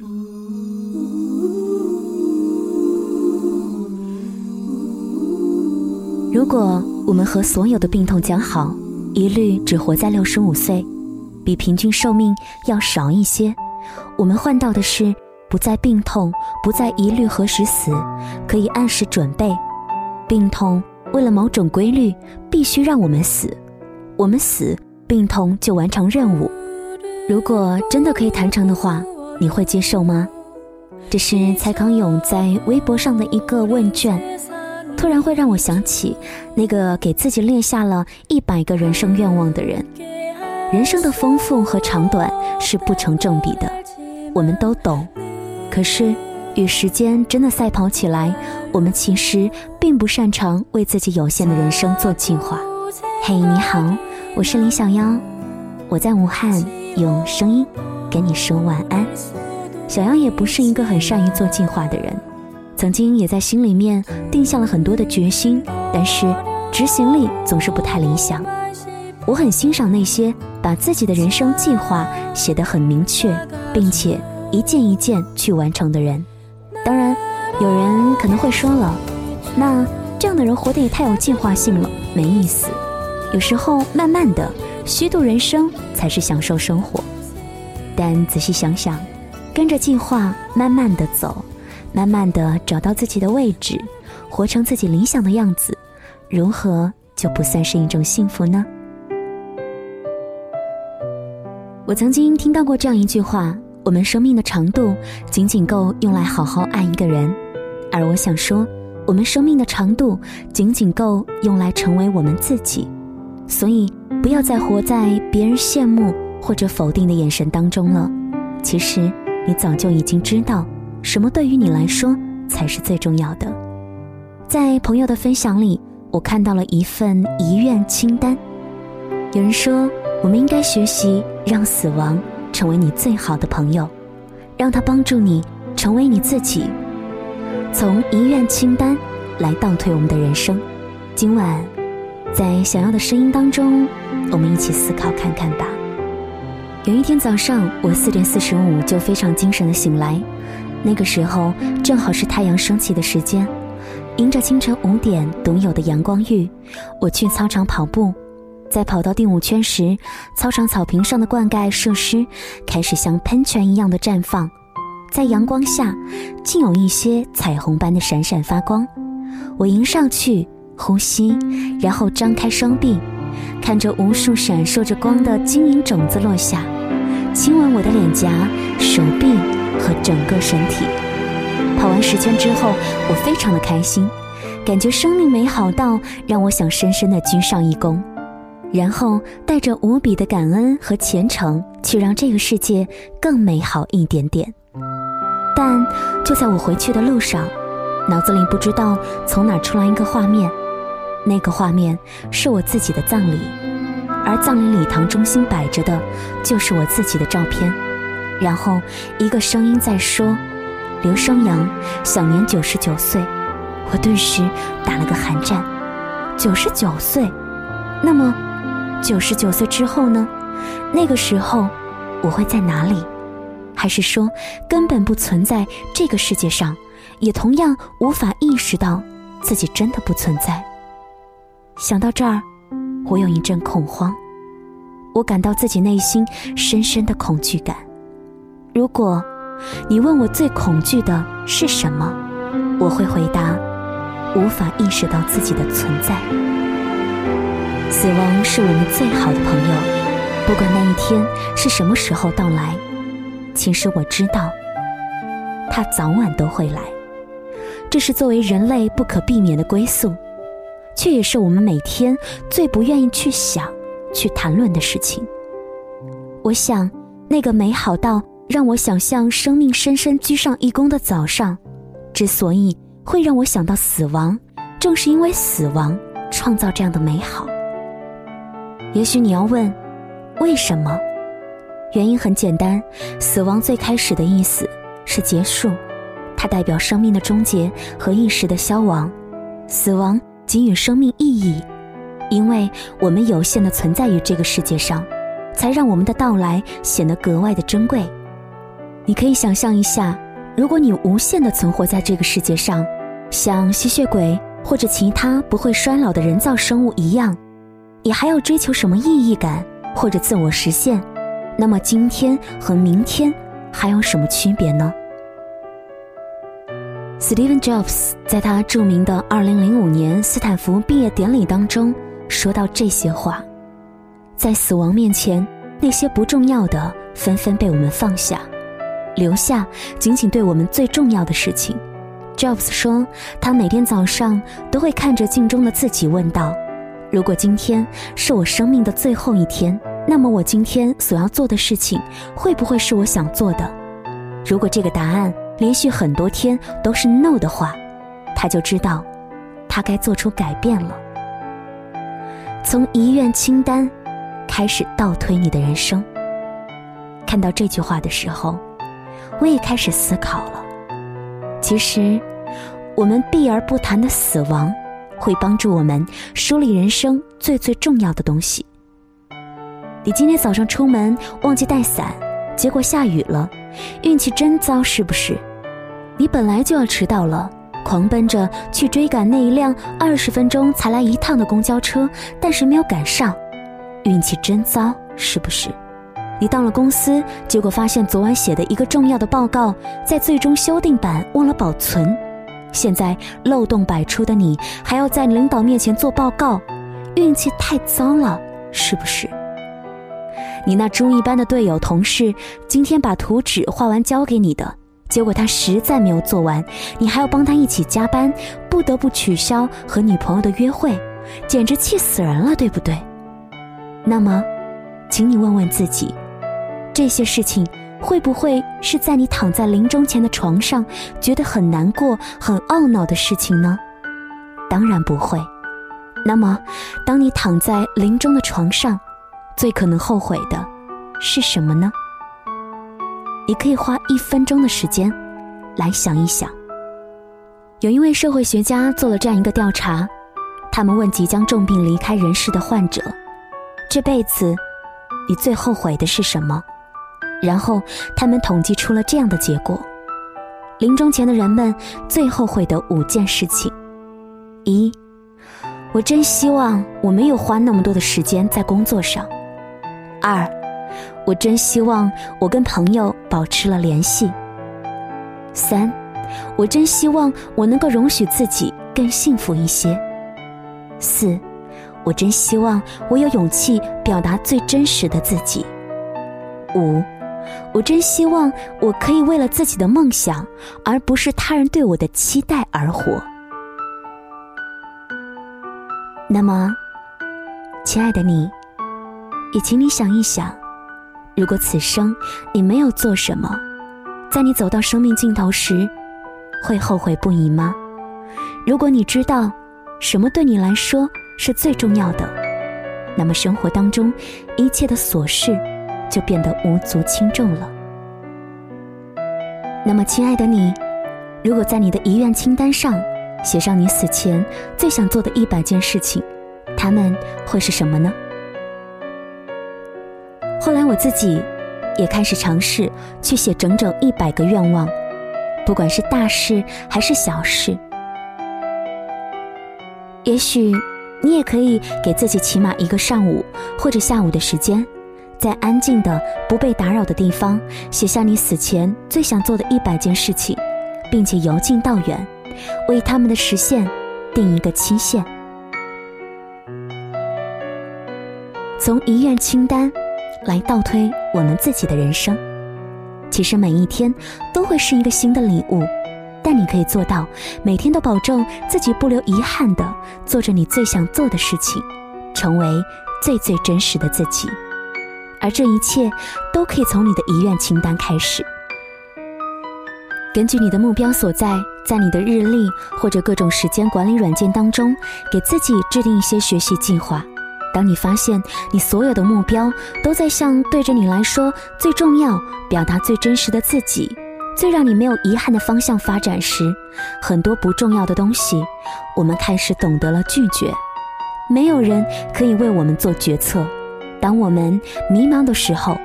如果我们和所有的病痛讲好，一律只活在六十五岁，比平均寿命要少一些，我们换到的是不再病痛，不再疑虑何时死，可以按时准备。病痛为了某种规律，必须让我们死，我们死，病痛就完成任务。如果真的可以谈成的话，你会接受吗？这是蔡康永在微博上的一个问卷。突然会让我想起那个给自己列下了一百个人生愿望的人。人生的丰富和长短是不成正比的，我们都懂。可是与时间真的赛跑起来，我们其实并不擅长为自己有限的人生做计划。嘿，你好，我是李小妖，我在武汉用声音跟你说晚安。小杨也不是一个很善于做计划的人。曾经也在心里面定下了很多的决心，但是执行力总是不太理想。我很欣赏那些把自己的人生计划写得很明确，并且一件一件去完成的人。当然，有人可能会说了，那这样的人活得也太有计划性了，没意思。有时候慢慢的虚度人生才是享受生活。但仔细想想，跟着计划慢慢的走。慢慢的找到自己的位置，活成自己理想的样子，如何就不算是一种幸福呢？我曾经听到过这样一句话：我们生命的长度仅仅够用来好好爱一个人，而我想说，我们生命的长度仅仅够用来成为我们自己。所以，不要再活在别人羡慕或者否定的眼神当中了。其实，你早就已经知道。什么对于你来说才是最重要的？在朋友的分享里，我看到了一份遗愿清单。有人说，我们应该学习让死亡成为你最好的朋友，让他帮助你成为你自己。从遗愿清单来倒退我们的人生。今晚，在想要的声音当中，我们一起思考看看吧。有一天早上，我四点四十五就非常精神的醒来。那个时候正好是太阳升起的时间，迎着清晨五点独有的阳光浴，我去操场跑步。在跑到第五圈时，操场草坪上的灌溉设施开始像喷泉一样的绽放，在阳光下竟有一些彩虹般的闪闪发光。我迎上去呼吸，然后张开双臂，看着无数闪烁着光的晶莹种子落下，亲吻我的脸颊、手臂。和整个身体。跑完十圈之后，我非常的开心，感觉生命美好到让我想深深的鞠上一躬，然后带着无比的感恩和虔诚去让这个世界更美好一点点。但就在我回去的路上，脑子里不知道从哪出来一个画面，那个画面是我自己的葬礼，而葬礼礼堂中心摆着的就是我自己的照片。然后，一个声音在说：“刘双阳，享年九十九岁。”我顿时打了个寒战。九十九岁，那么九十九岁之后呢？那个时候我会在哪里？还是说根本不存在这个世界上，也同样无法意识到自己真的不存在？想到这儿，我有一阵恐慌，我感到自己内心深深的恐惧感。如果你问我最恐惧的是什么，我会回答：无法意识到自己的存在。死亡是我们最好的朋友，不管那一天是什么时候到来，其实我知道，他早晚都会来。这是作为人类不可避免的归宿，却也是我们每天最不愿意去想、去谈论的事情。我想，那个美好到。让我想象生命深深鞠上一躬的早上，之所以会让我想到死亡，正是因为死亡创造这样的美好。也许你要问，为什么？原因很简单，死亡最开始的意思是结束，它代表生命的终结和意识的消亡。死亡给予生命意义，因为我们有限的存在于这个世界上，才让我们的到来显得格外的珍贵。你可以想象一下，如果你无限的存活在这个世界上，像吸血鬼或者其他不会衰老的人造生物一样，你还要追求什么意义感或者自我实现？那么今天和明天还有什么区别呢？Steven Jobs 在他著名的2005年斯坦福毕业典礼当中说到这些话：在死亡面前，那些不重要的纷纷被我们放下，留下仅仅对我们最重要的事情。Jobs 说，他每天早上都会看着镜中的自己，问道：“如果今天是我生命的最后一天，那么我今天所要做的事情会不会是我想做的？如果这个答案连续很多天都是 no 的话，他就知道他该做出改变了。从遗愿清单开始倒推你的人生。看到这句话的时候，我也开始思考了。其实，我们避而不谈的死亡，会帮助我们梳理人生最最重要的东西。你今天早上出门忘记带伞，结果下雨了，运气真糟，是不是？你本来就要迟到了，狂奔着去追赶那一辆二十分钟才来一趟的公交车，但是没有赶上，运气真糟，是不是？你到了公司，结果发现昨晚写的一个重要的报告，在最终修订版忘了保存，现在漏洞百出的你还要在领导面前做报告，运气太糟了，是不是？你那猪一般的队友同事，今天把图纸画完交给你的，结果他实在没有做完，你还要帮他一起加班，不得不取消和女朋友的约会，简直气死人了，对不对？那么，请你问问自己。这些事情会不会是在你躺在临终前的床上觉得很难过、很懊恼的事情呢？当然不会。那么，当你躺在临终的床上，最可能后悔的是什么呢？你可以花一分钟的时间来想一想。有一位社会学家做了这样一个调查，他们问即将重病离开人世的患者：“这辈子你最后悔的是什么？”然后他们统计出了这样的结果：临终前的人们最后悔的五件事情。一，我真希望我没有花那么多的时间在工作上。二，我真希望我跟朋友保持了联系。三，我真希望我能够容许自己更幸福一些。四，我真希望我有勇气表达最真实的自己。五。我真希望我可以为了自己的梦想，而不是他人对我的期待而活。那么，亲爱的你，也请你想一想：如果此生你没有做什么，在你走到生命尽头时，会后悔不已吗？如果你知道什么对你来说是最重要的，那么生活当中一切的琐事。就变得无足轻重了。那么，亲爱的你，如果在你的遗愿清单上写上你死前最想做的一百件事情，他们会是什么呢？后来我自己也开始尝试去写整整一百个愿望，不管是大事还是小事。也许你也可以给自己起码一个上午或者下午的时间。在安静的、不被打扰的地方，写下你死前最想做的一百件事情，并且由近到远，为他们的实现定一个期限。从遗愿清单来倒推我们自己的人生，其实每一天都会是一个新的礼物。但你可以做到每天都保证自己不留遗憾的做着你最想做的事情，成为最最真实的自己。而这一切都可以从你的遗愿清单开始。根据你的目标所在，在你的日历或者各种时间管理软件当中，给自己制定一些学习计划。当你发现你所有的目标都在向对着你来说最重要、表达最真实的自己、最让你没有遗憾的方向发展时，很多不重要的东西，我们开始懂得了拒绝。没有人可以为我们做决策。当我们迷茫的时候，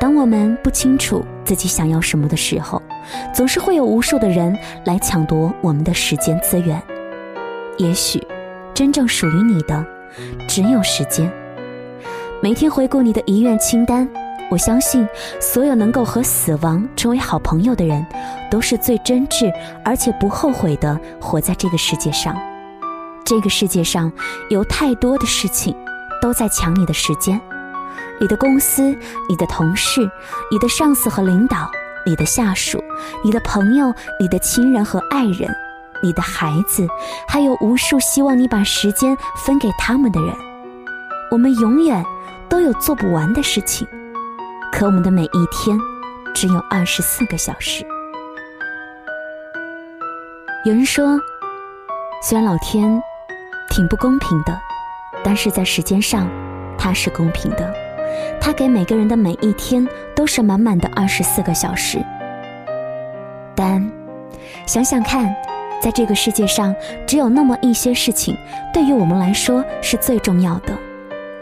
当我们不清楚自己想要什么的时候，总是会有无数的人来抢夺我们的时间资源。也许，真正属于你的，只有时间。每天回顾你的遗愿清单，我相信，所有能够和死亡成为好朋友的人，都是最真挚而且不后悔的活在这个世界上。这个世界上有太多的事情，都在抢你的时间。你的公司、你的同事、你的上司和领导、你的下属、你的朋友、你的亲人和爱人、你的孩子，还有无数希望你把时间分给他们的人。我们永远都有做不完的事情，可我们的每一天只有二十四个小时。有人说，虽然老天挺不公平的，但是在时间上，他是公平的。他给每个人的每一天都是满满的二十四个小时，但想想看，在这个世界上，只有那么一些事情对于我们来说是最重要的，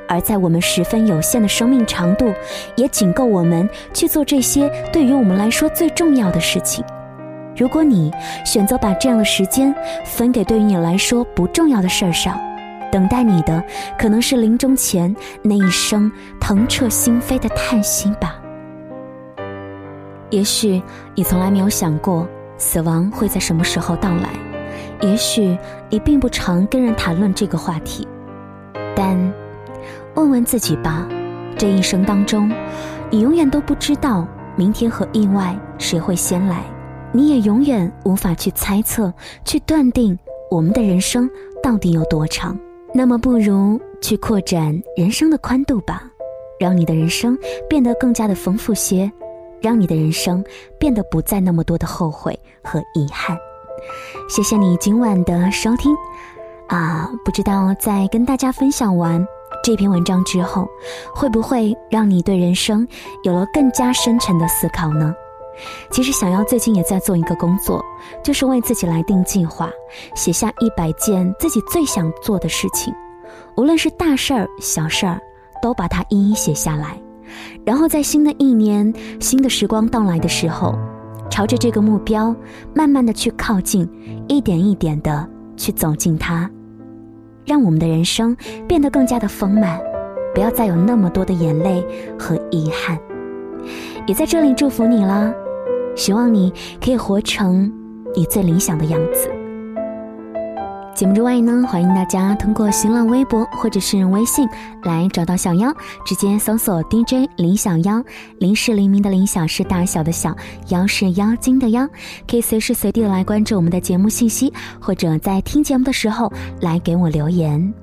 而在我们十分有限的生命长度，也仅够我们去做这些对于我们来说最重要的事情。如果你选择把这样的时间分给对于你来说不重要的事儿上，等待你的可能是临终前那一声疼彻心扉的叹息吧。也许你从来没有想过死亡会在什么时候到来，也许你并不常跟人谈论这个话题，但问问自己吧，这一生当中，你永远都不知道明天和意外谁会先来，你也永远无法去猜测、去断定我们的人生到底有多长。那么，不如去扩展人生的宽度吧，让你的人生变得更加的丰富些，让你的人生变得不再那么多的后悔和遗憾。谢谢你今晚的收听，啊，不知道在跟大家分享完这篇文章之后，会不会让你对人生有了更加深沉的思考呢？其实，小妖最近也在做一个工作，就是为自己来定计划，写下一百件自己最想做的事情，无论是大事儿、小事儿，都把它一一写下来。然后在新的一年、新的时光到来的时候，朝着这个目标慢慢的去靠近，一点一点的去走进它，让我们的人生变得更加的丰满，不要再有那么多的眼泪和遗憾。也在这里祝福你了。希望你可以活成你最理想的样子。节目之外呢，欢迎大家通过新浪微博或者是微信来找到小妖，直接搜索 DJ 林小妖，林是黎明的林，小是大小的小，妖是妖精的妖，可以随时随地的来关注我们的节目信息，或者在听节目的时候来给我留言，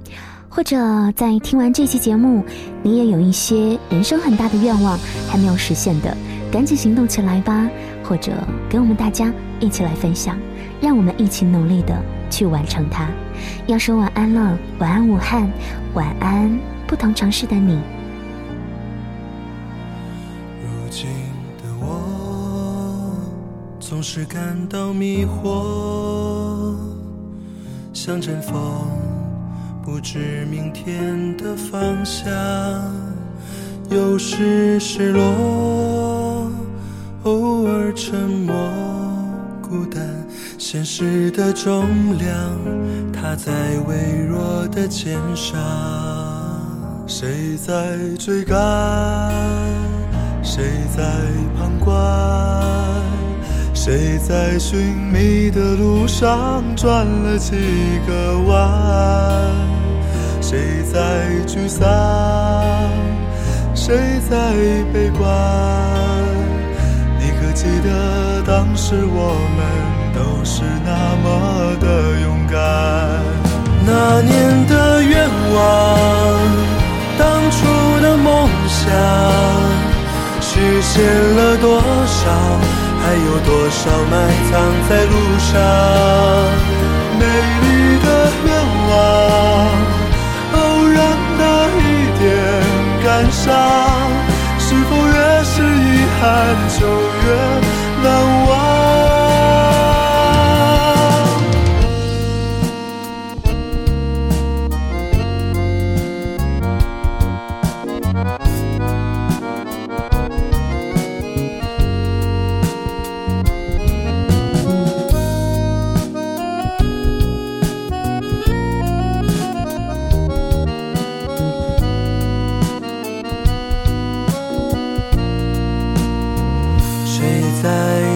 或者在听完这期节目，你也有一些人生很大的愿望还没有实现的，赶紧行动起来吧。或者跟我们大家一起来分享，让我们一起努力的去完成它。要说晚安了，晚安武汉，晚安不同城市的你。如今的我总是感到迷惑，像阵风，不知明天的方向，有时失落。偶尔沉默孤单，现实的重量踏在微弱的肩上。谁在追赶？谁在旁观？谁在寻觅的路上转了几个弯？谁在沮丧？谁在悲观？你可记得当时我们都是那么的勇敢，那年的愿望，当初的梦想，实现了多少？还有多少埋藏在路上？美丽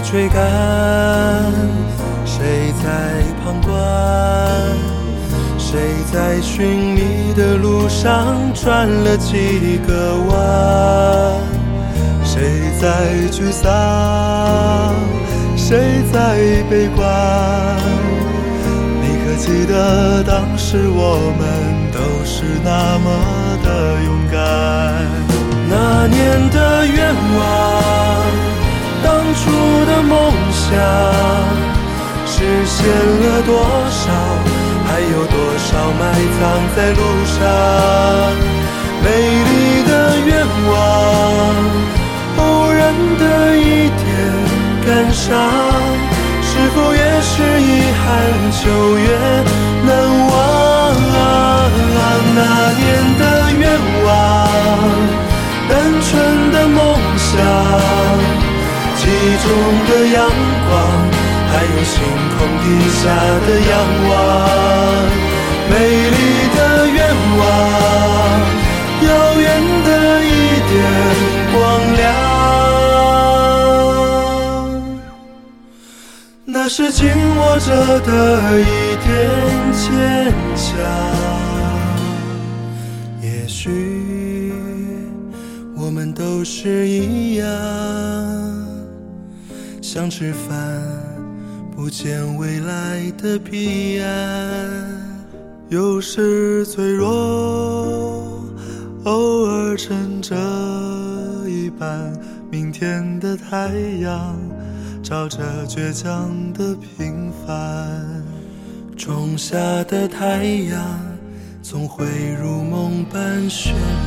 追赶？谁在旁观？谁在寻你的路上转了几个弯？谁在沮丧？谁在悲观？你可记得当时我们都是那么的勇敢？那年的愿望，梦想。实现了多少？还有多少埋藏在路上？美丽的愿望，偶然的一点感伤，是否也是遗憾？秋月难忘，那年空底下的仰望，美丽的愿望，遥远的一点光亮，那是紧握着的一点坚强。也许我们都是一样，想吃饭。不见未来的彼岸，有时脆弱，偶尔撑着一半。明天的太阳照着倔强的平凡，种下的太阳总会如梦般绚烂。